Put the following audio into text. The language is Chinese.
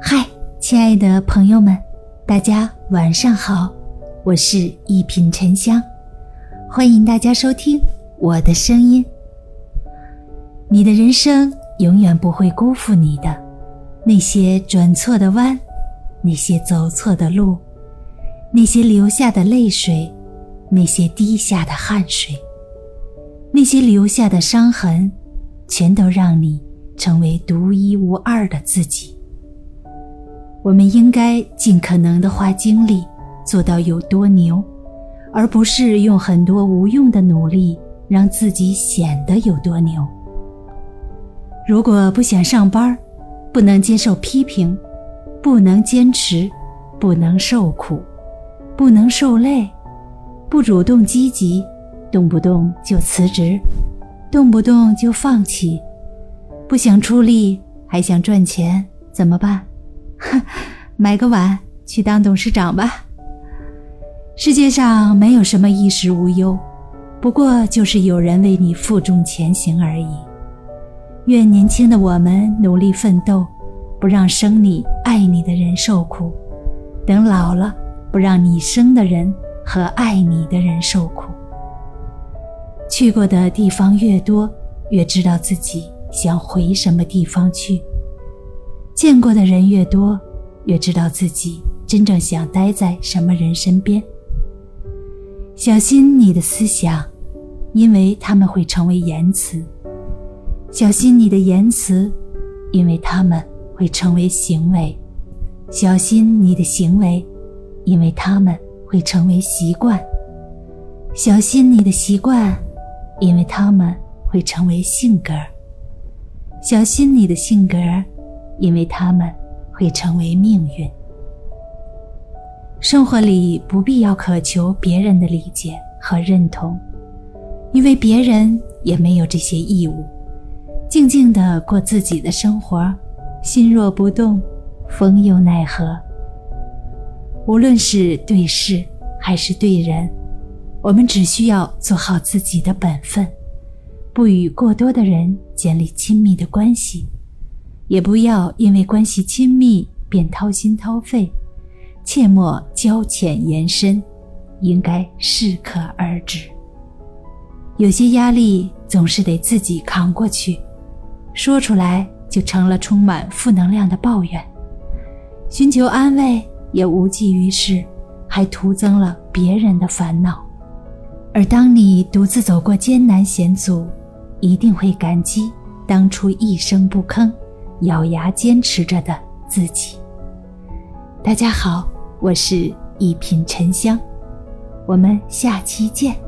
嗨，亲爱的朋友们，大家晚上好，我是一品沉香，欢迎大家收听我的声音。你的人生永远不会辜负你的，那些转错的弯，那些走错的路，那些流下的泪水，那些滴下的汗水，那些留下的伤痕，全都让你成为独一无二的自己。我们应该尽可能的花精力做到有多牛，而不是用很多无用的努力让自己显得有多牛。如果不想上班，不能接受批评，不能坚持，不能受苦，不能受累，不主动积极，动不动就辞职，动不动就放弃，不想出力还想赚钱，怎么办？哼，买个碗去当董事长吧。世界上没有什么衣食无忧，不过就是有人为你负重前行而已。愿年轻的我们努力奋斗，不让生你爱你的人受苦；等老了，不让你生的人和爱你的人受苦。去过的地方越多，越知道自己想回什么地方去；见过的人越多，越知道自己真正想待在什么人身边。小心你的思想，因为他们会成为言辞。小心你的言辞，因为他们会成为行为；小心你的行为，因为他们会成为习惯；小心你的习惯，因为他们会成为性格；小心你的性格，因为他们会成为命运。生活里不必要渴求别人的理解和认同，因为别人也没有这些义务。静静的过自己的生活，心若不动，风又奈何。无论是对事还是对人，我们只需要做好自己的本分，不与过多的人建立亲密的关系，也不要因为关系亲密便掏心掏肺，切莫交浅言深，应该适可而止。有些压力总是得自己扛过去。说出来就成了充满负能量的抱怨，寻求安慰也无济于事，还徒增了别人的烦恼。而当你独自走过艰难险阻，一定会感激当初一声不吭、咬牙坚持着的自己。大家好，我是一品沉香，我们下期见。